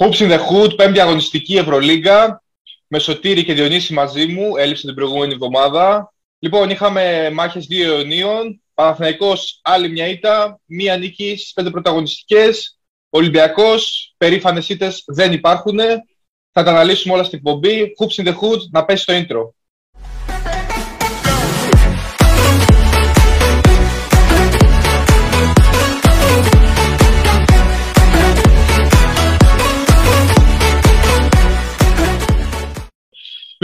Hoops in the Hood, πέμπτη αγωνιστική Ευρωλίγκα. Με Σωτήρη και Διονύση μαζί μου, έλειψε την προηγούμενη εβδομάδα. Λοιπόν, είχαμε μάχες δύο αιωνίων. Παναθηναϊκός άλλη μια ήττα, μία νίκη στις πέντε πρωταγωνιστικές. Ολυμπιακός, περήφανες ήττες δεν υπάρχουν. Θα τα αναλύσουμε όλα στην εκπομπή. Hoops in the Hood, να πέσει το intro.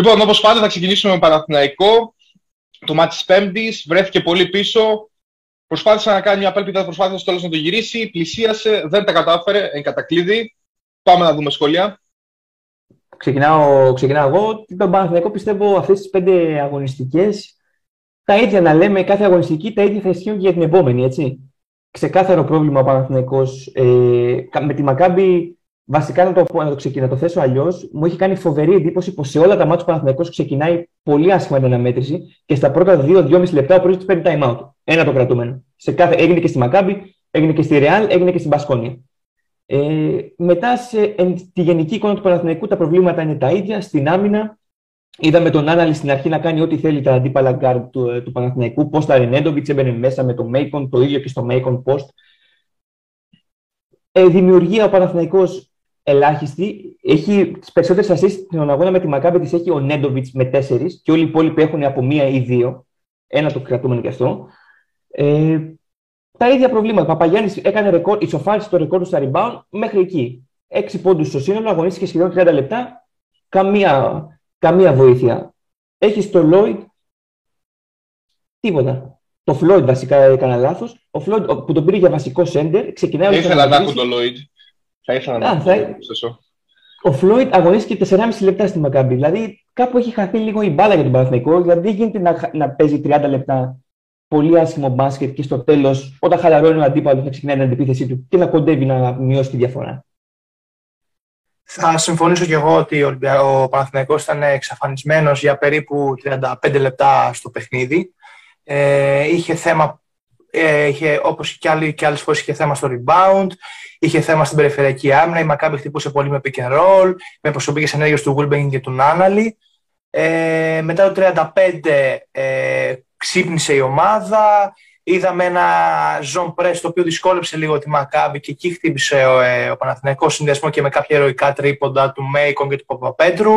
Λοιπόν, όπως πάντα θα ξεκινήσουμε με Παναθηναϊκό. Το μάτι της Πέμπτης βρέθηκε πολύ πίσω. Προσπάθησε να κάνει μια απέλπιδα προσπάθεια στο τέλος να το γυρίσει. Πλησίασε, δεν τα κατάφερε, εν κατακλείδη. Πάμε να δούμε σχόλια. Ξεκινάω, ξεκινάω εγώ. Τον Παναθηναϊκό πιστεύω αυτές τις πέντε αγωνιστικές τα ίδια να λέμε κάθε αγωνιστική, τα ίδια θα ισχύουν και για την επόμενη, έτσι. Ξεκάθαρο πρόβλημα ο Παναθηναϊκός. Ε, με τη Μακάμπη βασικά να το, να το, ξεκινά, το θέσω αλλιώς, μου έχει κάνει φοβερή εντύπωση πως σε όλα τα μάτια του Παναθηναϊκός ξεκινάει πολύ άσχημα την αναμέτρηση και στα πρώτα 2-2,5 λεπτά ο πρώτο παίρνει time out. Ένα το κρατούμενο. Σε κάθε, έγινε και στη Μακάμπη, έγινε και στη Ρεάλ, έγινε και στην Πασκόνια. Ε, μετά, σε, εν, τη γενική εικόνα του Παναθηναϊκού, τα προβλήματα είναι τα ίδια. Στην άμυνα, είδαμε τον Άναλη στην αρχή να κάνει ό,τι θέλει τα αντίπαλα γκάρ του, ε, του Παναθηναϊκού. Πώς τα Ρενέντοβιτ έμπαινε μέσα με το Μέικον, το ίδιο και στο Μέικον Post. Ε, δημιουργία ο Παναθηναϊκός ελάχιστη. Έχει τις περισσότερες assist στην αγώνα με τη Μακάμπη τη έχει ο Νέντοβιτς με τέσσερις και όλοι οι υπόλοιποι έχουν από μία ή δύο. Ένα το κρατούμενο και αυτό. Ε, τα ίδια προβλήματα. Ο Παπαγιάννης έκανε ρεκόρ, ισοφάρισε το ρεκόρ του στα rebound μέχρι εκεί. Έξι πόντους στο σύνολο, αγωνίστηκε σχεδόν 30 λεπτά. Καμία, καμία βοήθεια. Έχει το Lloyd. Τίποτα. Το Floyd βασικά έκανα λάθος. Ο Floyd που τον πήρε για βασικό σέντερ ξεκινάει. Ήθελα να έχω το Lloyd. Θα ήθελα να θα... Ο Φλόιτ αγωνίστηκε 4,5 λεπτά στη Μακάμπη. Δηλαδή κάπου έχει χαθεί λίγο η μπάλα για τον Παναθηναϊκό. Δηλαδή δεν γίνεται να, να παίζει 30 λεπτά πολύ άσχημο μπάσκετ και στο τέλος, όταν χαλαρώνει ο αντίπαλος, θα ξεκινάει την αντιπίθεσή του και να κοντεύει να μειώσει τη διαφορά. Θα συμφωνήσω και εγώ ότι ο Παναθηναϊκός ήταν εξαφανισμένος για περίπου 35 λεπτά στο παιχνίδι. Ε, είχε θέμα, ε, είχε, όπως και, άλλοι, και άλλες φορές είχε θέμα στο rebound, Είχε θέμα στην περιφερειακή άμυνα. Η Μακάμπη χτυπούσε πολύ με pick and roll, με προσωπικές ενέργειες του Γουλμπέγγιν και του Νάναλι. Ε, μετά το 35 ε, ξύπνησε η ομάδα. Είδαμε ένα zone press το οποίο δυσκόλεψε λίγο τη Μακάμπη και εκεί χτύπησε ο, ε, ο Παναθηναϊκός συνδυασμό και με κάποια ερωικά τρίποντα του Μέικον και του Παπαπέτρου.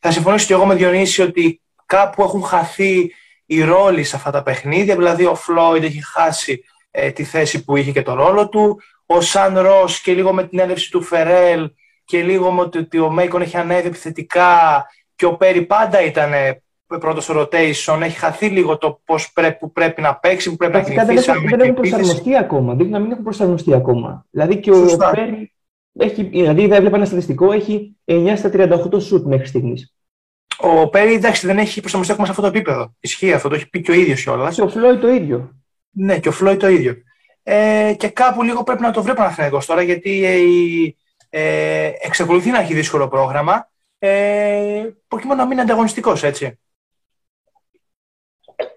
Θα συμφωνήσω και εγώ με Διονύση ότι κάπου έχουν χαθεί οι ρόλοι σε αυτά τα παιχνίδια. Δηλαδή ο Φλόιντ έχει χάσει ε, τη θέση που είχε και το ρόλο του ο Σαν Ρος και λίγο με την έλευση του Φερέλ και λίγο με ότι ο Μέικον έχει ανέβει επιθετικά και ο Πέρι πάντα ήταν πρώτος στο rotation, έχει χαθεί λίγο το πώς πρέπει, που πρέπει να παίξει, που πρέπει Βασικά, να κινηθείς. Δεν, δεν έχουν προσαρμοστεί ακόμα. Δείχνει να μην έχουν προσαρμοστεί ακόμα. Δηλαδή και ο Πέρι έχει, δηλαδή έβλεπα ένα στατιστικό, έχει 9 στα 38 σουτ μέχρι στιγμής. Ο Πέρι εντάξει δεν έχει προσαρμοστεί ακόμα σε αυτό το επίπεδο. Ισχύει αυτό, το έχει πει και ο ίδιος κιόλας. Και ο Φλόι το ίδιο. Ναι, και ο Φλόι το ίδιο ε, και κάπου λίγο πρέπει να το βρει Παναθηναϊκός τώρα γιατί ε, εξακολουθεί να έχει δύσκολο πρόγραμμα ε, προκειμένου να μην είναι ανταγωνιστικός, έτσι.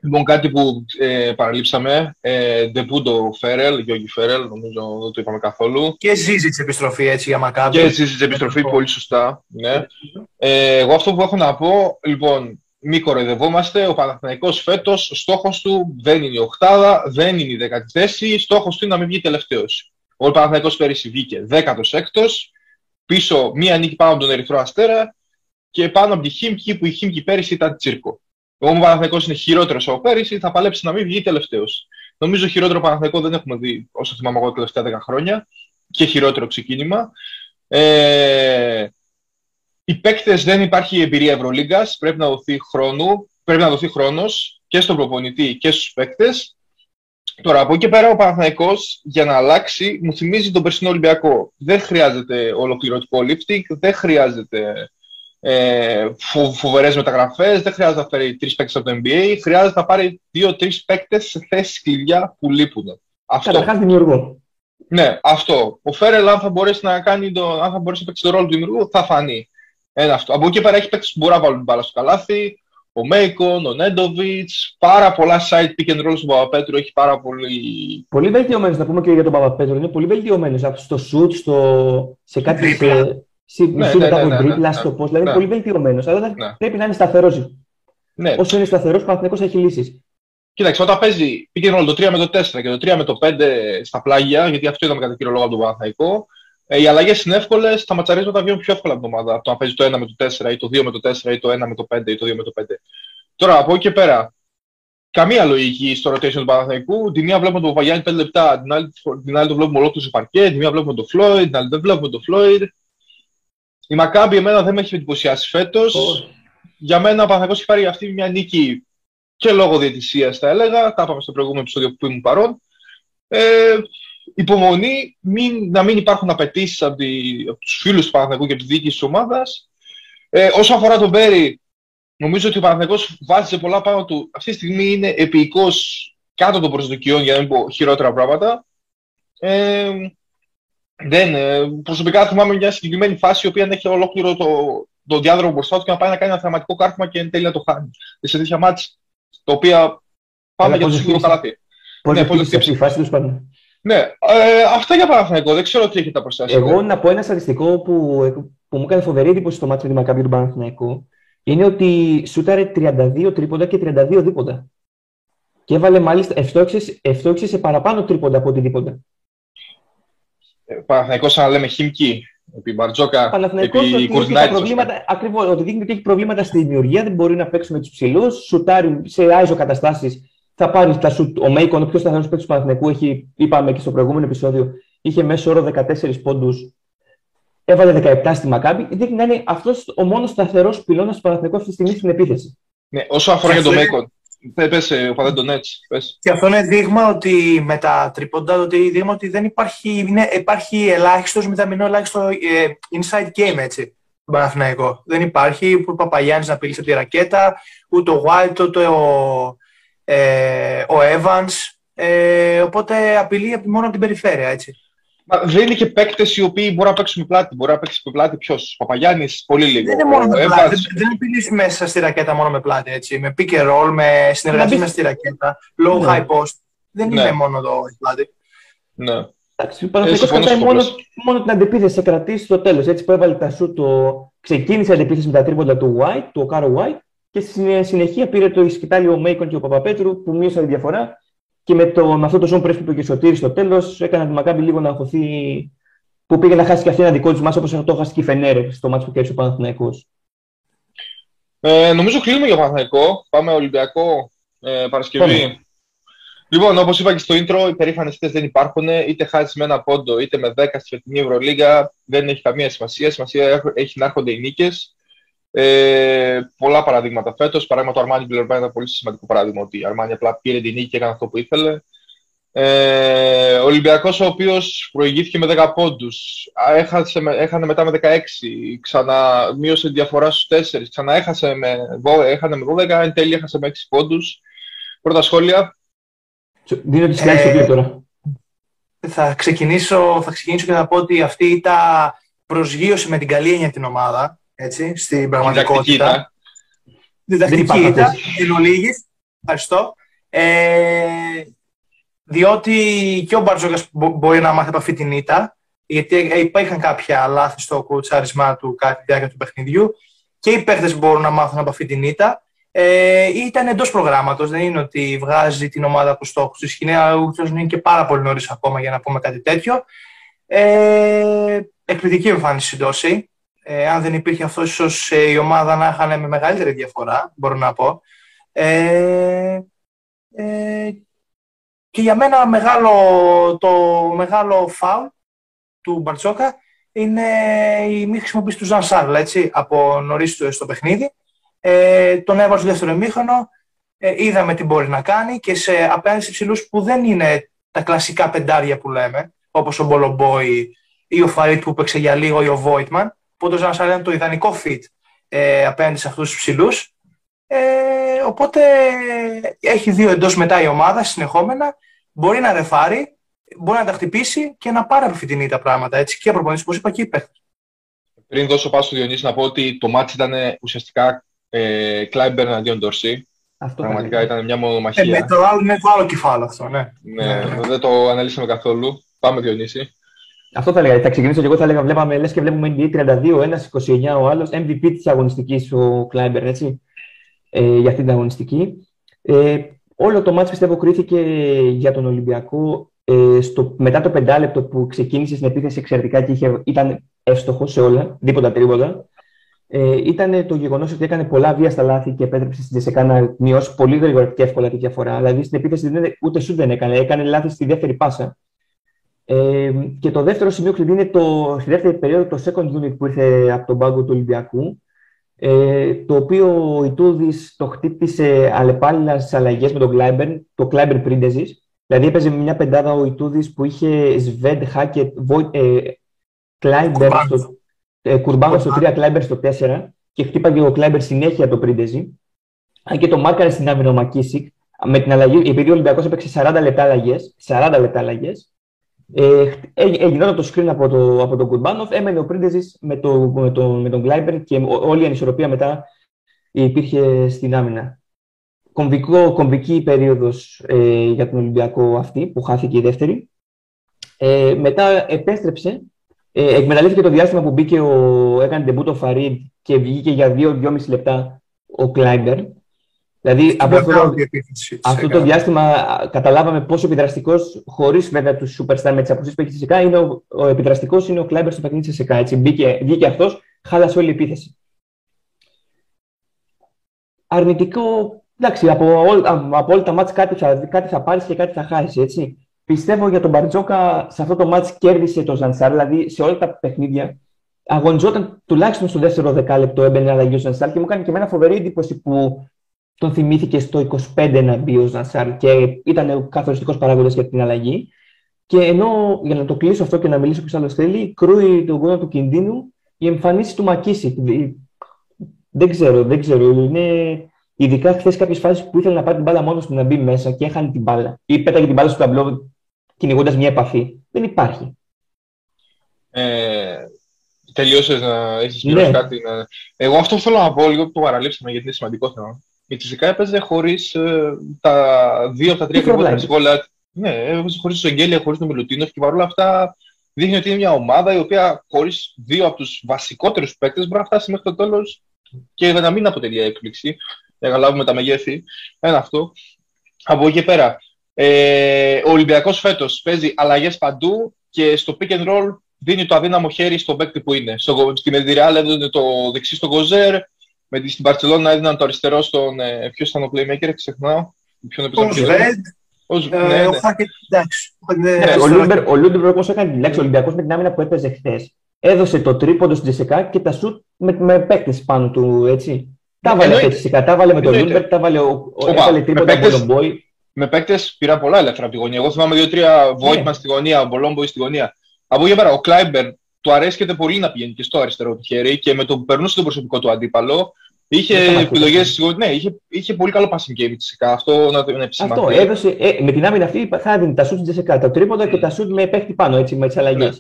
Λοιπόν, κάτι που ε, παραλείψαμε, ε, Ντεπούντο Φέρελ, Γιώργη Φέρελ, νομίζω δεν το είπαμε καθόλου. Και ζήσει της επιστροφή έτσι για μακάβη. Και ζήσει της επιστροφή, πολύ σωστά. Ναι. Ε, εγώ αυτό που έχω να πω, λοιπόν, μη κοροϊδευόμαστε. Ο Παναθηναϊκός φέτος, ο στόχος του δεν είναι η οχτάδα, δεν είναι η δέκατη θέση. Στόχος του είναι να μην βγει τελευταίος. Ο Παναθηναϊκός πέρυσι βγήκε δέκατος έκτος, πίσω μία νίκη πάνω από τον Ερυθρό Αστέρα και πάνω από τη Χίμκι που η Χίμκι πέρυσι ήταν τσίρκο. Ο Παναθηναϊκός είναι χειρότερος από πέρυσι, θα παλέψει να μην βγει τελευταίος. Νομίζω χειρότερο Παναθηναϊκό δεν έχουμε δει όσο θυμάμαι εγώ τα τελευταία 10 χρόνια και χειρότερο ξεκίνημα. Ε, οι παίκτες δεν υπάρχει εμπειρία Ευρωλίγκας. Πρέπει να δοθεί χρόνο, πρέπει να δοθεί χρόνος και στον προπονητή και στους παίκτες. Τώρα, από εκεί πέρα ο Παναθηναϊκός για να αλλάξει μου θυμίζει τον περσινό Ολυμπιακό. Δεν χρειάζεται ολοκληρωτικό lifting, δεν χρειάζεται ε, φο, φοβερές μεταγραφές, δεν χρειάζεται να φέρει τρεις παίκτες από το NBA, χρειάζεται να πάρει δύο-τρει παίκτες σε θέσεις κλειδιά που λείπουν. Αυτό. Καταρχάς δημιουργό. Ναι, αυτό. Ο Φέρελ, αν θα μπορέσει να, κάνει το, αν θα μπορέσει να παίξει το ρόλο του δημιουργού, θα φανεί. Ένα αυτό. Από εκεί πέρα έχει παίξει που μπορεί να βάλουν μπάλα στο καλάθι. Ο Μέικον, ο Νέντοβιτς, πάρα πολλά site pick and roll στον Παπαπέτρου. Έχει πάρα πολύ. Πολύ βελτιωμένο, να πούμε και για τον Παπαπέτρου. Είναι πολύ βελτιωμένο στο shoot, στο... σε κάτι. Σε... Ναι, ναι, ναι, ναι, ναι, ναι, στο πώς, δηλαδή ναι. πολύ βελτιωμένος. Αλλά ναι. πρέπει να είναι σταθερός. Ναι. Όσο είναι σταθερός, ο Παναθηναϊκός έχει λύσεις. Κοίταξε, όταν παίζει, πήγαινε όλο το 3 με το 4 και το 3 με το 5 στα πλάγια, γιατί αυτό είδαμε κατά κύριο λόγο από τον Παναθηναϊκό, ε, οι αλλαγές είναι εύκολες, τα ματσαρίσματα βγαίνουν πιο εύκολα από την ομάδα. Το να παίζει το 1 με το 4 ή το 2 με το 4 ή το 1 με το 5 ή το 2 με το 5. Τώρα από εκεί και πέρα, καμία λογική στο rotation του Παναθηναϊκού. Τη μία βλέπουμε τον Παπαγιάννη 5 λεπτά, την άλλη, την άλλη το βλέπουμε ολόκληρο στο παρκέ, τη μία βλέπουμε τον Floyd, την άλλη δεν βλέπουμε τον Floyd. Η Μακάμπη εμένα δεν με έχει εντυπωσιάσει φέτος. Oh. Για μένα ο Παναθηναϊκός έχει πάρει αυτή μια νίκη και λόγω διαιτησίας, θα έλεγα. Τα είπαμε στο προηγούμενο επεισόδιο που ήμουν παρόν. Ε, υπομονή, μην, να μην υπάρχουν απαιτήσεις από, από τους φίλους του Παναθηναϊκού και από τη διοίκηση της ομάδας. Ε, όσο αφορά τον Μπέρι, νομίζω ότι ο Παναθηναϊκός βάζει πολλά πάνω του. Αυτή τη στιγμή είναι επίοικος κάτω των προσδοκιών, για να μην πω χειρότερα πράγματα. Ε, δεν, ε, προσωπικά θυμάμαι μια συγκεκριμένη φάση η οποία έχει ολόκληρο το, το διάδρομο μπροστά του και να πάει να κάνει ένα θεματικό κάρτημα και εν τέλει να το χάνει. Σε τέτοια μάτς, το οποία πάμε για το σίγουρο καλάθι. Πώς ναι, πώς αυτή η φάση του πάντων. Ναι, ε, αυτά για Παναθηναϊκό. Δεν ξέρω τι έχετε προσθέσει. Εγώ να πω ένα στατιστικό που, που μου έκανε φοβερή εντύπωση στο μάτι με τη Μακάμπη του Παναθηναϊκού είναι ότι σούταρε 32 τρίποντα και 32 δίποντα. Και έβαλε μάλιστα ευτόξε σε παραπάνω τρίποντα από οτιδήποτε. Ε, Παναθηναϊκός σαν να λέμε χιμική. Επί Μπαρτζόκα, επί Κουρνάιτ. Ακριβώς, ότι δείχνει ότι έχει προβλήματα στη δημιουργία, δεν μπορεί να παίξει με τους ψηλούς, σουτάρει σε άιζο καταστάσει θα πάρει τα σουτ. Ο Μέικον, ο πιο σταθερός παίκτης του Παναθηναϊκού, έχει, είπαμε και στο προηγούμενο επεισόδιο, είχε μέσω όρο 14 πόντους. Έβαλε 17 στη Μακάμπη. Δείχνει να είναι αυτός ο μόνος σταθερός πυλώνας του Παναθηναϊκού αυτή τη στιγμή στην επίθεση. Ναι, όσο αφορά για τον Μέικον. Πες, ε, ο Παδέντονέτς, πες. Και αυτό είναι δείγμα ότι με τα τρίποντα, ότι δείγμα ότι δεν υπάρχει, είναι, υπάρχει ελάχιστος μηδαμινό ελάχιστο ε, inside game, έτσι, τον Παναθηναϊκό. Δεν υπάρχει που ο Παπαγιάννης να πήλει τη ρακέτα, ούτε ο White, ούτε ο, ε, ο Evans, ε, οπότε απειλεί μόνο από την περιφέρεια, έτσι. Μα δεν είναι και παίκτες οι οποίοι μπορεί να παίξουν με πλάτη. Μπορεί να παίξεις με πλάτη ποιος; Παπαγιάννης, πολύ λίγο. Δεν είναι μόνο με πλάτη. Δεν, δεν απειλείς μέσα στη ρακέτα μόνο με πλάτη. Έτσι. Με pick and roll, με συνεργασία με στη ρακέτα, low ναι. high post. Δεν ναι. είναι μόνο το πλάτη. Ναι. Εντάξει, ο ε, κρατάει μόνο, μόνο την αντεπίθεση, σε κρατήσεις στο τέλος. Έτσι που έβαλε τα σου, το... ξεκίνησε η αντεπίθεση με τα τρίποντα του White, του Οκάρο White, και στη συνεχεία πήρε το σκητάλι ο Μέικον και ο Παπαπέτρου που μείωσαν τη διαφορά και με, το, με αυτό το ζώο που είπε και ο Σωτήρης στο τέλος, έκανα τη Μακάμπη λίγο να αγχωθεί που πήγε να χάσει και αυτή ένα δικό της μάτσο όπως το χάσει και η Φενέρε στο μάτσο που κέρδισε ο Παναθυναϊκό. Ε, νομίζω κλείνουμε για Παναθηναϊκό. Πάμε Ολυμπιακό ε, Παρασκευή. Πάμε. Λοιπόν, όπως είπα και στο intro, οι περήφανες ήττες δεν υπάρχουν. Είτε χάσεις με ένα πόντο, είτε με 10 στη φετινή Ευρωλίγα. Δεν έχει καμία σημασία. Σημασία έχει να έρχονται οι νίκες. Ε, πολλά παραδείγματα φέτος. Παράδειγμα, το Αρμάνι Μπιλερμπάν ήταν πολύ σημαντικό παράδειγμα ότι η Αρμάνι απλά πήρε την νίκη και έκανε αυτό που ήθελε. Ε, ο Ολυμπιακός, ο οποίος προηγήθηκε με 10 πόντους, έχανε μετά με 16, ξανά μείωσε διαφορά στους 4, ξανά έχασε με, έχανε με 12, εν τέλει έχασε με 6 πόντους. Πρώτα σχόλια. Δίνω τη ε, τώρα; Θα ξεκινήσω, θα ξεκινήσω και θα πω ότι αυτή ήταν προσγείωση με την καλή έννοια την ομάδα έτσι, στην πραγματικότητα. Διδακτική ήταν, εν ολίγης, ευχαριστώ. Ε, διότι και ο Μπαρτζόκας μπορεί να μάθει από αυτή την ήττα, γιατί υπήρχαν κάποια λάθη στο κουτσάρισμά του κατά τη διάρκεια του παιχνιδιού και οι παίχτες μπορούν να μάθουν από αυτή την ήττα. Ε, ήταν εντός προγράμματος, δεν είναι ότι βγάζει την ομάδα από στόχους της. Είναι και πάρα πολύ νωρίς ακόμα για να πούμε κάτι τέτοιο. Ε, εκπληκτική εμφάνιση δόση. Ε, αν δεν υπήρχε αυτός, ίσως ε, η ομάδα να είχαν με μεγαλύτερη διαφορά, μπορώ να πω. Ε, ε, και για μένα μεγάλο, το μεγάλο φάουλ του Μπαρτσόκα είναι η μη χρησιμοποίηση του Ζαν Σάρλ, έτσι, από νωρίς του στο παιχνίδι. Ε, τον έβαλε στο δεύτερο εμίχρονο, ε, είδαμε τι μπορεί να κάνει και σε απέναντι σε ψηλούς που δεν είναι τα κλασικά πεντάρια που λέμε, όπως ο Μπολομπόη ή ο Φαρίτ που παίξε για λίγο ή ο Βόιτμαν, που ο Ζανσάρ είναι το ιδανικό fit ε, απέναντι σε αυτούς τους ψηλούς. Ε, οπότε έχει δύο εντός μετά η ομάδα συνεχόμενα, μπορεί να ρεφάρει, μπορεί να τα χτυπήσει και να πάρει από φοιτηνή τα πράγματα. Έτσι, και προπονητής, όπως είπα, και υπέρ. Πριν δώσω πάω στο Διονύση να πω ότι το ματς ήταν ουσιαστικά ε, Κλάιμπερν εναντίον Ντόρσεϊ. Αυτό Πραγματικά ήταν μια μονομαχία. Ε, με, το άλλο, με το άλλο κεφάλαιο αυτό, ναι. ναι. ναι. Δεν το αναλύσαμε καθόλου. Πάμε Διονύση. Αυτό θα έλεγα. Θα ξεκινήσω και εγώ θα έλεγα, βλέπαμε, λες και βλέπουμε NBA 32, ένας 29, ο άλλος, MVP της αγωνιστικής, ο Κλάιμπερν, έτσι, ε, για αυτή την αγωνιστική. Ε, όλο το μάτς πιστεύω κρίθηκε για τον Ολυμπιακό ε, στο, μετά το πεντάλεπτο που ξεκίνησε στην επίθεση εξαιρετικά και είχε, ήταν εύστοχο σε όλα, τίποτα τρίποτα. Ε, ήταν το γεγονός ότι έκανε πολλά βία στα λάθη και επέτρεψε στην Τζεσεκά να μειώσει πολύ γρήγορα και εύκολα τη διαφορά. Δηλαδή στην επίθεση δεν, ούτε σου δεν έκανε, έκανε λάθη στη δεύτερη πάσα. Ε, και το δεύτερο σημείο κλειδί είναι το, στη δεύτερη περίοδο το second unit που ήρθε από τον πάγκο του Ολυμπιακού. Ε, το οποίο ο Ιτούδης το χτύπησε αλλεπάλληλα στις αλλαγές με τον Κλάιμπερν, το Κλάιμπερν Πρίντεζη. Δηλαδή έπαιζε μια πεντάδα ο Ιτούδης που είχε Σβεντ, Χάκετ, ε, Κλάιμπερν στο, ε, Κουρμπάνοφ στο 3, Κλάιμπερν στο 4 και χτύπαγε ο Κλάιμπερν συνέχεια το Πρίντεζη. Αν και το μάρκαρε στην άμυνα ο ΜακΚίσικ, με την αλλαγή, επειδή ο Ολυμπιακός έπαιξε 40 λεπτά αλλαγές, 40 λεπτά αλλαγές, ε, έγινε το screen από, το, από τον Κουρμπάνοφ, έμενε ο Πρίντεζης με, το, με, το, με τον Κλάιμπερν και όλη η ανισορροπία μετά υπήρχε στην άμυνα. Κομβικό, κομβική περίοδος ε, για τον Ολυμπιακό αυτή, που χάθηκε η δεύτερη. Ε, μετά επέστρεψε ε, εκμεταλλεύτηκε το διάστημα που μπήκε ο, έκανε ντεμπούτο ο Φαρίντ και βγήκε για 2-2,5 λεπτά ο Κλάιμπερν. Δηλαδή, από αυτό, αυτό το διάστημα καταλάβαμε πόσο επιδραστικός, χωρίς βέβαια τους superstar με τις απουσίες που έχει στη ΤΣΣΚΑ, είναι ο, ο επιδραστικός είναι ο Κλάιμπερν στο παιχνίδι της ΤΣΣΚΑ. Έτσι, μπήκε, βγήκε αυτός, χάλασε όλη η επίθεση. Αρνητικό, εντάξει, από, από όλα τα μάτια κάτι, κάτι θα πάρεις και κάτι θα χάσεις. Έτσι. Πιστεύω για τον Μπαρτζόκα σε αυτό το μάτς κέρδισε το Ζανσάρ, δηλαδή σε όλα τα παιχνίδια αγωνιζόταν τουλάχιστον στο δεύτερο δεκάλεπτο έμπαινε αλλαγή ο Ζανσάρ και μου κάνει και εμένα φοβερή εντύπωση που τον θυμήθηκε στο 25 να μπει ο Ζανσάρ και ήταν ο καθοριστικό παράγοντας για την αλλαγή. Και ενώ για να το κλείσω αυτό και να μιλήσω ποιος άλλος θέλει, κρούει τον γόνο του κινδύνου η εμφανίση του Μακίση. Δεν ξέρω, δεν ξέρω. Είναι ειδικά χθες κάποιες φάσεις που ήθελε να πάρει την μπάλα μόνος του να μπει μέσα και έχανε την μπάλα. Ή πέταγε την μπάλα στο ταμπλό κυνηγώντας μια επαφή. Δεν υπάρχει. Ε, Τελειώσε να έχεις ναι. κάτι. Να... Εγώ αυτό θέλω να πω λίγο που το παραλείψαμε γιατί είναι σημαντικό θέμα. Η Τσιζικά έπαιζε χωρίς ε, τα δύο από τα τρία κρυβότερα συμβόλαια. Ναι, έπαιζε χωρίς τον Εγγέλια, χωρίς τον Μιλουτίνο και παρόλα αυτά δείχνει ότι είναι μια ομάδα η οποία χωρίς δύο από τους βασικότερους παίκτες μπορεί να φτάσει μέχρι το τέλος και να μην αποτελεί έκπληξη. Για να λάβουμε τα μεγέθη. Ένα αυτό. Από εκεί πέρα, ε, ο Ολυμπιακός φέτος παίζει αλλαγές παντού και στο pick and roll δίνει το αδύναμο χέρι στον παίκτη που είναι. Στο, στη Μεντιρεάλ έδινε το δεξί στον Κοζέρ, με τη, στην Παρσελόνα έδιναν το αριστερό στον. Ε, Ποιος ήταν ο playmaker, ξεχνάω. Ποιον ο ναι, ναι. ναι, Ο Λούντερ, όπω έκανε την λέξη, ο Ολυμπιακός με την άμυνα που έπαιζε χθες, έδωσε το τρίποντο στην ΤΣΣΚΑ και τα σουτ με, με παίκτες πάνω του. Έτσι. Τα 'βαλε φυσικά, τα 'βαλε με τον Λούντμπεργκ, τα 'βαλε ο, τρίποντο από τον Μπόι με παίκτες πήραν πολλά ελεύθερα από τη γωνία. Εγώ θυμάμαι δύο-τρία Φόιτμαν στη γωνία, Μπολομπόι στη γωνία. Από εκεί πέρα, ο Κλάιμπερν του αρέσκεται πολύ να πηγαίνει και στο αριστερό του χέρι και με το που περνούσε τον προσωπικό του αντίπαλο. Είχε επιλογές. Ναι, είχε, είχε πολύ καλό passing game φυσικά. Αυτό να το είναι Αυτό έδωσε. Ε, με την άμυνα αυτή θα δίνει τα σουτ ΤΣΣΚΑ, τα τρίποντα και τα σουτ με παίχτη πάνω έτσι, με τις αλλαγές. Ναι.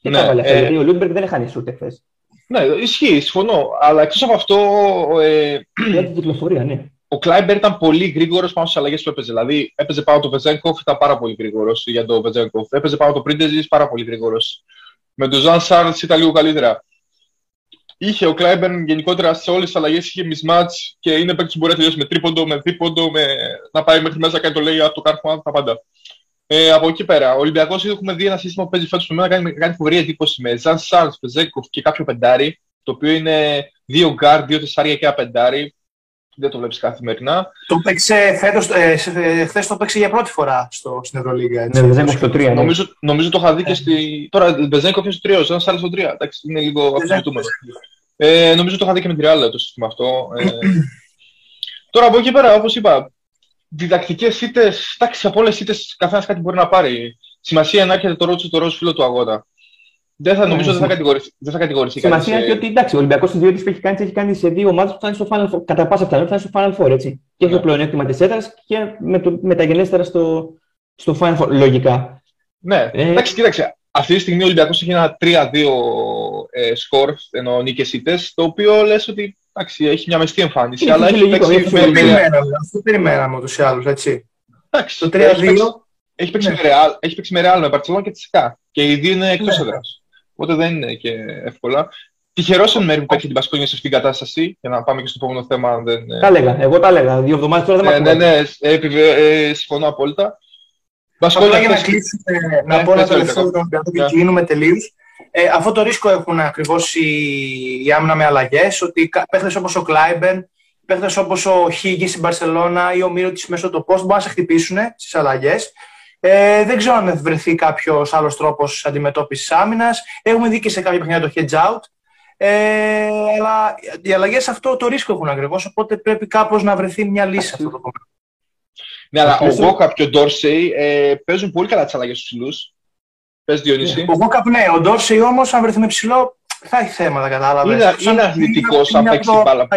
Και ναι, αυτά, ε, γιατί ο Λούντμπεργκ δεν έχανε σουτ εχθές. Ναι, ισχύει, συμφωνώ. Αλλά εκτός από αυτό. Ε, Για την κυκλοφορία, ναι ο Κλάιμπερν ήταν πολύ γρήγορος πάνω στις αλλαγές που έπαιζε. Δηλαδή, έπαιζε πάνω το Βεζένκοφ, ήταν πάρα πολύ γρήγορος για το Βεζένκοφ. Έπαιζε πάνω το Πρίντεζη, πάρα πολύ γρήγορος. Με τον Ζαν Σαρλ ήταν λίγο καλύτερα. Είχε ο Κλάιμπερν γενικότερα σε όλες τις αλλαγές είχε mismatch και είναι παίκτης που μπορεί να τελειώσει με τρίποντο, με δίποντο, με... να πάει μέχρι μέσα και το λέει από το κάρφωμα, τα πάντα. Ε, από εκεί πέρα, ο Ολυμπιακός έχουμε δει ένα σύστημα που παίζει φέτος που εμένα κάνει, κάνει φοβερή εντύπωση με Ζαν Σαρλ, Βεζένκοφ και κάποιο πεντάρι, το οποίο είναι δύο γκαρντ, δύο τεσσάρια και ένα πεντάρι δεν το βλέπεις καθημερινά. Το 'παιξε φέτος, ε, ε, χθες το 'παιξε για πρώτη φορά στο, στην Ευρωλίγα. Έτσι. Ναι, Βεζένκοφ στο 3. Ναι. Νομίζω, νομίζω το είχα δει και στη... Τώρα Βεζένκοφ είναι στο 3, σαν άλλο στο 3. Εντάξει, είναι λίγο αμφισβητούμενο. Ε, νομίζω το είχα δει και με τη Real το σύστημα αυτό. Ε, τώρα από εκεί πέρα, όπως είπα, διδακτικές ήττες, εντάξει, από όλες ήττες καθένας κάτι μπορεί να πάρει. Σημασία είναι να έρχεται το ρότσο το ρότσο φίλο του αγώνα. Δεν θα, νομίζω ναι, δεν θα κατηγορηθεί. Δεν θα κατηγορηθεί Σημασία έχει ότι εντάξει, ο Ολυμπιακός στις δύο που έχει κάνει, έχει κάνει σε δύο ομάδες που θα είναι στο Final Four. Κατά πάσα πιθανότητα θα είναι στο Final Four. Έτσι. Και έχει το ναι. πλεονέκτημα της έδρας και με το μεταγενέστερα στο, στο Final Four. Λογικά. Ναι, ε... εντάξει, κοίταξε. Αυτή τη στιγμή ο Ολυμπιακός έχει ένα 3-2 ε, σκορ, ενώ νίκες ήττες, το οποίο λες ότι εντάξει, έχει μια μεστή εμφάνιση. αλλά έχει λογικό, παίξει. Αυτό περιμέναμε ούτω ή άλλω, έτσι. Εντάξει, το 3-2 έχει παίξει, ναι. με Real, έχει παίξει με Real, με Barcelona και τη ΣΚΑ. Και οι δύο είναι εκτός ναι. έδρας. Οπότε δεν είναι και εύκολα. Τυχερός εν μέρει που παίξει την Πασκόνια σε αυτήν την κατάσταση, για να πάμε και στο επόμενο θέμα. Δεν... Τα έλεγα, εγώ τα έλεγα. Δύο εβδομάδες τώρα δεν ναι, ναι, ναι, ναι, ε, συμφωνώ απόλυτα. Βασικά για να κλείσουμε, να πω ένα τελευταίο και κλείνουμε τελείως. Ε, αυτό το ρίσκο έχουν ακριβώς οι, οι άμυνα με αλλαγές, ότι παίχτες όπως ο Κλάιμπερν, παίχτες όπως ο Χίγκης στην Παρσελώνα ή ο Μύρο τη μέσω το post μπορούν να σε χτυπήσουν στις αλλαγές. Ε, δεν ξέρω αν θα βρεθεί κάποιος άλλος τρόπος αντιμετώπισης άμυνας. Έχουμε δει και σε κάποια παιχνίδια το hedge out. Ε, αλλά οι αλλαγές αυτό το ρίσκο έχουν ακριβώς. Οπότε πρέπει κάπως να βρεθεί μια λύση σε αυτό το κομμάτι. Ναι, αλλά ο Γκόκαπ και ο Ντόρσεϊ ε, παίζουν πολύ καλά τις αλλαγές του ψηλού. Πες Διονύση. Ο Γκόκαπ, ναι. Ο Ντόρσεϊ όμως, αν βρεθούμε ψηλό, θα έχει θέματα, κατάλαβες. Είναι, είναι αθλητικό αν παίξει μπάλα.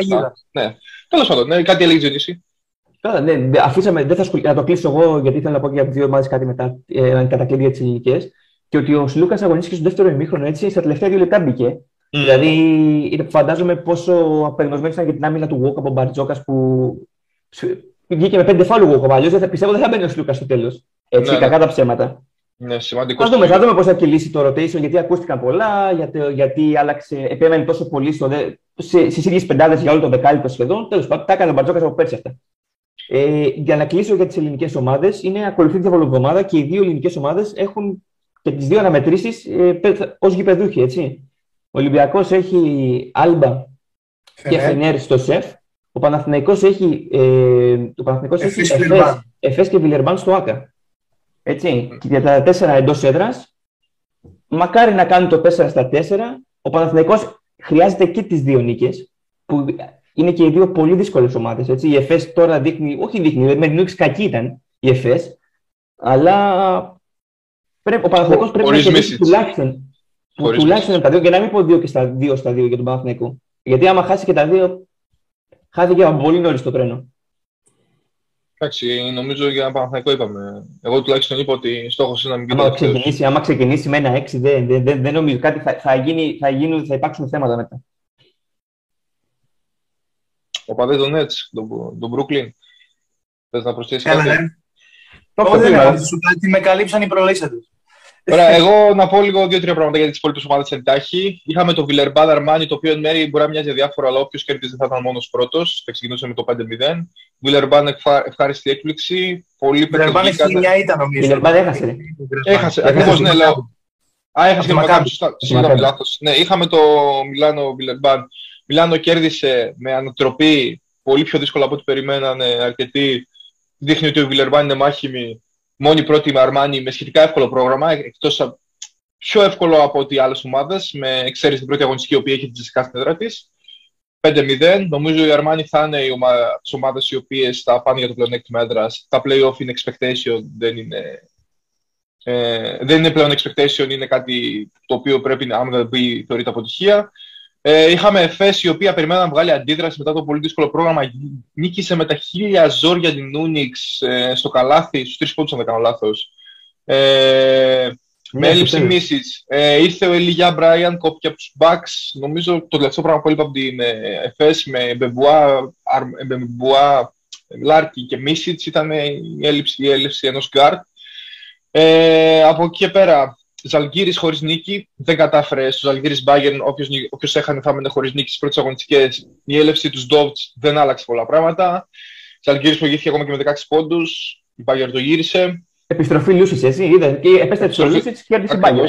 Ναι. Τέλος πάντων, ναι, κάτι έλεγε Διονύση. Τώρα, ναι, αφήσαμε, δεν θα σκου... να το κλείσω εγώ, γιατί ήθελα να πω και από δύο ομάδες κάτι μετά, ε, κατά κλείδι για τι ηλικίες. Και ότι ο Σλούκα αγωνίστηκε στο δεύτερο ημίχρονο έτσι, στα τελευταία δύο λεπτά μπήκε. Mm. Δηλαδή, φαντάζομαι πόσο απεγνωσμένο ήταν για την άμυνα του Γουόκ από Μπαρτζόκας που βγήκε με πέντε φάλου Γουόκ. Αλλιώς δεν θα πιστεύω δεν θα μπαίνει ο Σλούκα στο τέλος. Έτσι, ναι, κακά ναι. τα ψέματα. Ναι, σημαντικό. Θα δούμε, θα δούμε πώς θα κυλήσει το rotation, γιατί ακούστηκαν πολλά, γιατί, γιατί άλλαξε, επέμενε τόσο πολύ στο, στις ίδιες πεντάδες για όλο το δεκάλεπτο σχεδόν. Τέλος πάντων, τα έκανε ο Μπαρτζόκας από πέρσι αυτά. Ε, για να κλείσω για τις ελληνικές ομάδες, είναι ακολουθεί την εβδομάδα και οι δύο ελληνικές ομάδες έχουν και τις δύο αναμετρήσεις ε, ως γηπεδούχοι. Έτσι. Ο Ολυμπιακός έχει Άλμπα και Φενέρ στο ΣΕΦ. Ο Παναθηναϊκός έχει, ε, ο Παναθηναϊκός έχει Εφές, Εφές και Βιλερμπάν στο ΆΚΑ. Έτσι. Και για τα τέσσερα εντός έδρας, μακάρι να κάνει το 4 στα 4. Ο Παναθηναϊκός χρειάζεται και τις δύο νίκες, που είναι και οι δύο πολύ δύσκολες ομάδες. Η ΕΦΕΣ τώρα δείχνει, όχι δείχνει, με την κακή ήταν η ΕΦΕΣ, αλλά πρέπει, ο Παναθηναϊκός πρέπει να κερδίσει τουλάχιστον, τουλάχιστον από τα δύο και να μην πω δύο και στα δύο στα δύο για τον Παναθηναϊκό. Γιατί άμα χάσει και τα δύο, χάθηκε από πολύ νωρίς το τρένο. Εντάξει, νομίζω για ένα Παναθηναϊκό είπαμε. Εγώ τουλάχιστον είπα ότι στόχος είναι να μην γίνει. Άμα ξεκινήσει, άμα ξεκινήσει με ένα έξι, δεν, δεν, δεν, δεν νομίζω κάτι θα, θα, γίνει, θα, γίνουν, θα υπάρξουν θέματα μετά. Ο παδέ τον Νέτς, τον, τον Brooklyn. Θες να προσθέσεις κάτι; Ναι. Όχι, δεν με καλύψαν οι προλήσαντες. Ωραία, εγώ να πω λίγο δύο-τρία πράγματα για τις υπόλοιπες ομάδες εντάχει. Είχαμε το Βιλερμπάν Αρμάνι, το οποίο εν μέρει μπορεί να μοιάζει διάφορο, αλλά όποιος κέρδιζε θα ήταν μόνος πρώτος. Θα ξεκινούσε με το 5-0. Βιλερμπάν ευχάριστη έκπληξη. Πολύ Βιλερμπάν έχει μια ήταν νομίζω. Βιλερμπάν έχασε. Έχασε, ακριβώς ναι, λέω. Α, έχασε και Μακάμπι. Συγγνώμη, λάθος. Ναι, είχαμε το Μιλάνο Βιλερμπάν. Μιλάνο κέρδισε με ανατροπή πολύ πιο δύσκολα από ό,τι περιμένανε αρκετοί. Δείχνει ότι ο Βιλερμπάν είναι μάχημη μόνη πρώτη με Αρμάνι με σχετικά εύκολο πρόγραμμα, εκτός πιο εύκολο από ό,τι άλλες ομάδες, με εξαίρεση την πρώτη αγωνιστική, η οποία έχει τη Τζεσικά στην έδρα της. 5-0. Νομίζω η Αρμάνι θα είναι οι ομάδες οι οποίες θα πάνε για το πλεονέκτημα έδρας. Τα playoff είναι expectation, δεν είναι. Ε, δεν είναι πλέον expectation, είναι κάτι το οποίο πρέπει να, αν δεν πει, θεωρείται αποτυχία. Ε, είχαμε Εφές η οποία περιμέναμε να βγάλει αντίδραση μετά το πολύ δύσκολο πρόγραμμα. Νίκησε με τα χίλια ζόρια την Ούνιξ ε, στο καλάθι, στους τρεις πόντους, αν δεν κάνω λάθος. Ε, με ναι, έλλειψη μίσης. Ε, ήρθε ο Ελιγιά Μπράιαν, κόπηκε από τους Μπαξ. Νομίζω το τελευταίο πράγμα που είπα από την ε, Εφές με Μπεμπουά, Λάρκιν και Μίσιτς ήταν η έλλειψη, η έλλειψη ενός γκαρντ. Ε, από εκεί και πέρα, Ζαλγκίρις χωρίς νίκη δεν κατάφερε στο Ζαλγκίρις Μπάγερν. Όποιος έχανε θα έμενε χωρίς νίκη στις πρώτες αγωνιστικές. Η έλευση του Ζντοβτς δεν άλλαξε πολλά πράγματα. Ζαλγκίρις προηγήθηκε ακόμα και με 16 πόντους. Η Μπάγερν το γύρισε. Επιστροφή Λούσιτς, έτσι. Είδα και επέστρεψε ο Λούσιτς και κέρδισε η Μπάγερν.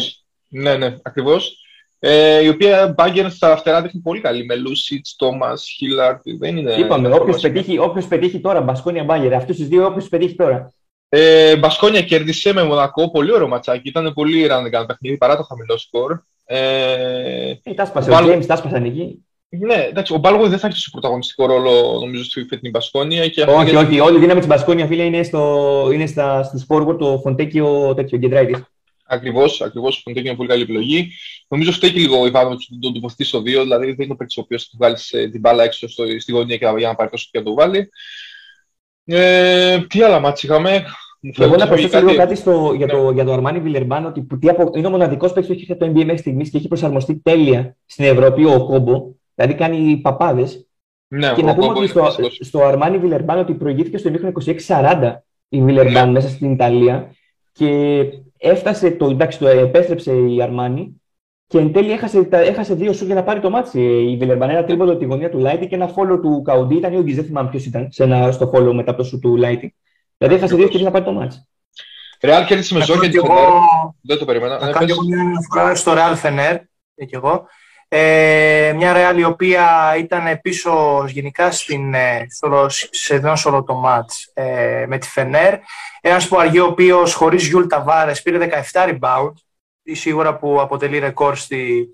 Ναι, ναι, ακριβώς. Ε, η οποία Μπάγερν στα φτερά δείχνει πολύ καλή με Λούσιτς, Τόμας, Χίλιαρντ. Δεν είναι. Είπαμε, όποιος πετύχει, πετύχει τώρα, Μπασκόνια Μπάγκερ. Αυτούς τους δύο, όποιος πετύχει τώρα. Ε, Μπασκόνια κέρδισε με Μονακό, πολύ ωραίο ματσάκι. Ήταν πολύ ραντεγκάν παιχνίδι παρά το χαμηλό σκορ. Ε, ε, τα σπάσε, ο James τα σπάσαν εκεί. Ναι, εντάξει, ο Μπάλγο δεν θα έχει τόσο πρωταγωνιστικό ρόλο νομίζω στη φετινή Μπασκόνια. Και όχι, όχι, όχι, όλη η δύναμη της Μπασκόνια φίλε είναι, στο, είναι στα, στους forward το Φοντέκι ο τέτοιο Γκεντράιτη. Ακριβώς, ακριβώς. Ο Φοντέκι είναι πολύ καλή επιλογή. Νομίζω φταίει και λίγο ο Ιβάνο τον τοποθετεί στο 2, δηλαδή δεν είναι ο παίκτης ο οποίος θα βγάλει ε, την μπάλα έξω στο, στη γωνία και για να πάρει το και να το βάλει. Ε, τι άλλα ματς είχαμε; Εγώ να προσθέσω λίγο κάτι στο, για, το, ναι. για το Αρμάνι Βιλερμπάν, ότι που, είναι ο μοναδικός παίκτης που έχει το NBA μέχρι στιγμής και έχει προσαρμοστεί τέλεια στην Ευρώπη, Οκόμπο. Δηλαδή κάνει παπάδες. Ναι, και να πούμε ότι στο, στο Αρμάνι Βιλερμπάν ότι προηγήθηκε στο 26 40 η Βιλερμπάν ναι. μέσα στην Ιταλία. και έφτασε το, εντάξει, το επέστρεψε η Αρμάνι και εν τέλει έχασε, έχασε δύο σουτ για να πάρει το ματς. Η Βιλερμπάν ένα τρίποντο τη γωνία του Λάιτι και ένα follow του Καουντή ήταν ή ο δεν θυμάμαι ποιος ήταν σε ένα, στο follow μετά από το σουτ του Λάιτι. Δηλαδή έχασε δύο και να πάρει το μάτσι. Ρεάλ κέρδισε με ζώο και Δεν το περίμενα. Να κάνω μια αναφορά στο Ρεάλ Φενέρ και εγώ. Ε, μια Ρεάλ η οποία ήταν πίσω γενικά στην, ε, σε ένα σωρό το μάτς ε, με τη Φενέρ. Ένας Πουαριέ ο οποίος χωρίς Γιούλ Ταβάρες πήρε 17 rebound σίγουρα που αποτελεί ρεκόρ στη,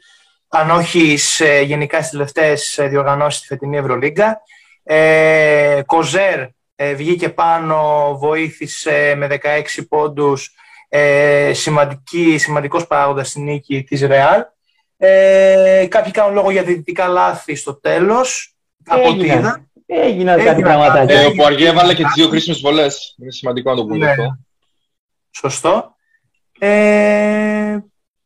αν όχι σε, γενικά στις τελευταίες διοργανώσεις στη φετινή Ευρωλίγκα. Ε, Κοζέρ ε, βγήκε πάνω, βοήθησε με 16 πόντους, ε, σημαντική, σημαντικός παράγοντας στη νίκη της Ρεάλ. Ε, κάποιοι κάνουν λόγο για δυτικά λάθη στο τέλος. Από ό,τι είδα. Έγιναν κάτι πράγματα. Ε, ο Πουαργέ έβαλε και τις δύο χρήσιμες βολές. Είναι σημαντικό να το πούμε ναι. αυτό. Σωστό. Ε,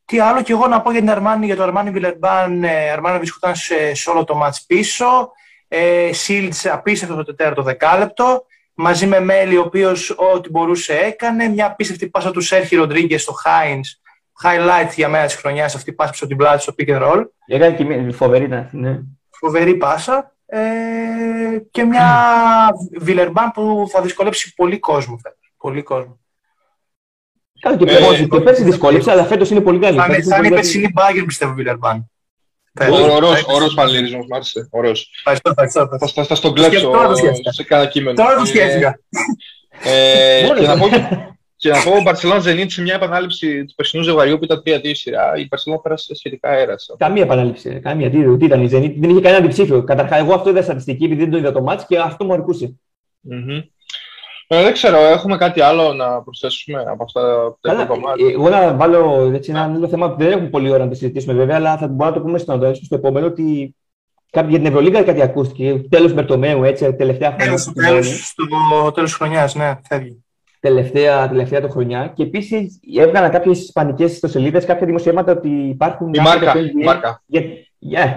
τι άλλο και εγώ να πω για την Αρμάνι, για το Αρμάνι Βιλερμπάν. Ε, Αρμάνι βρισκόταν σε, σε, όλο το μάτς πίσω. Ε, Σίλτς απίστευτο το τέταρτο δεκάλεπτο. Μαζί με Μέλι, ο οποίος ό,τι μπορούσε έκανε. Μια απίστευτη πάσα του Σέρχη Ροντρίγκες στο Χάιν. Highlight για μένα της χρονιάς αυτή πάσα πίσω την πλάτη στο pick and roll. Έκανε και φοβερή, ναι. Φοβερή πάσα. Ε, και μια Βιλερμπάν που θα δυσκολέψει πολύ κόσμο. Πολύ κόσμο. Καλά και, ε, και πέρσι δυσκόλεψε, αλλά φέτος είναι πολύ καλή. Θα, θα είναι η περσινή μπάγκερ, πιστεύω, Βιλερμπάν. Ωραίος, ωραίος παλιρισμός, μ' άρεσε. Ωραίος. Ευχαριστώ, ευχαριστώ. Θα, θα στον κλέψω σε κάνα κείμενο. Τώρα το σκέφτηκα. Ε, και να πω, και να πω, ο Μπαρσελόνα Ζενίτ σε μια επανάληψη του περσινού ζευγαριού που ήταν 3-2 σειρά, η Μπαρσελόνα πέρασε σχετικά αέρας. Καμία επανάληψη. Καμία. Τι, τι ήταν η Ζενίτ, δεν είχε κανένα αντιψήφιο. Καταρχά, εγώ αυτό είδα στατιστική επειδή δεν το είδα το μάτς και αυτό μου αρκούσε. Mm-hmm. Ε, δεν ξέρω, έχουμε κάτι άλλο να προσθέσουμε από αυτά τα κομμάτια; Εγώ να βάλω έτσι, ένα άλλο θέμα που δεν έχουμε πολύ ώρα να το συζητήσουμε βέβαια, αλλά θα μπορούμε να το πούμε στο, στο επόμενο ότι για την Ευρωλίγα κάτι ακούστηκε. Τέλος Μπερτομέου, έτσι, τελευταία χρονιά. Στο τέλος του τέλος χρονιάς, ναι, φεύγει. Τελευταία, τελευταία του χρονιά. Και επίσης έβγαλαν κάποιες ισπανικές ιστοσελίδες, κάποια δημοσιεύματα ότι υπάρχουν. Η μάρκα. Η μάρκα. Για, για,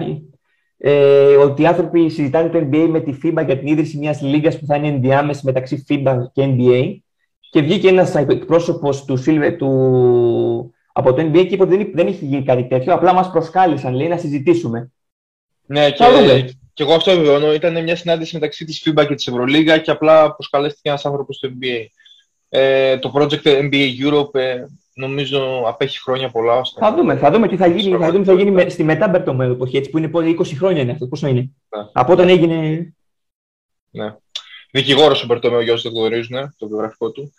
ε, ότι οι άνθρωποι συζητάνε το NBA με τη FIBA για την ίδρυση μιας λίγας που θα είναι ενδιάμεση μεταξύ FIBA και NBA. Και βγήκε ένας εκπρόσωπος του, του, από το NBA και είπε ότι δεν, δεν έχει γίνει κάτι τέτοιο. Απλά μας προσκάλεσαν, λέει, να συζητήσουμε. Ναι, και, και εγώ αυτό επιβεβαιώνω. Ήταν μια συνάντηση μεταξύ της FIBA και της Ευρωλίγα και απλά προσκαλέστηκε ένας άνθρωπος στο NBA. Ε, το project NBA Europe ε, νομίζω απέχει χρόνια πολλά. Ώστε... Θα δούμε, θα δούμε τι θα γίνει, θα δούμε τι θα γίνει στη μετά Μπερτομέου εποχή, έτσι, που είναι 20 χρόνια είναι αυτό. Πόσο είναι. Ναι. Από όταν έγινε. Ναι. Δικηγόρος ο Μπερτομέου, για όσου δεν γνωρίζουν το βιογραφικό του,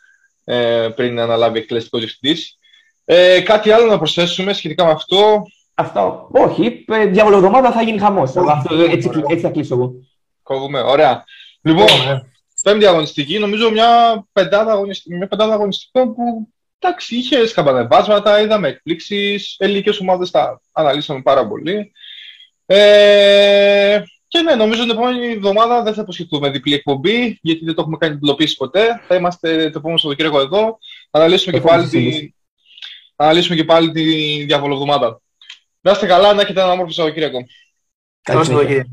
ε, πριν αναλάβει εκκληστικό διευθυντής. Ε, κάτι άλλο να προσθέσουμε σχετικά με αυτό; Αυτό. Όχι. Ε, Διαβολοβδομάδα θα γίνει χαμός. Έτσι, έτσι θα κλείσω εγώ. Κόβουμε. Ωραία. Λοιπόν, πέμπτη αγωνιστική, νομίζω μια πεντάδα, αγωνιστική, μια πεντάδα αγωνιστικών που εντάξει, είχε σκαμπανεβάσματα, είδαμε εκπλήξεις. Ελληνικές ομάδες τα αναλύσαμε πάρα πολύ. Ε, και ναι, νομίζω την επόμενη εβδομάδα δεν θα υποσχεθούμε διπλή εκπομπή, γιατί δεν το έχουμε κάνει δηλοποίηση ποτέ. Θα είμαστε το επόμενο Σαββατοκύριακο εδώ. Θα αναλύσουμε, και πάλι, τη... αναλύσουμε και πάλι τη διαβολοβδομάδα. Να είστε καλά, να έχετε ένα όμορφο Σαββατοκύριακο. Καλώ ήρθατε.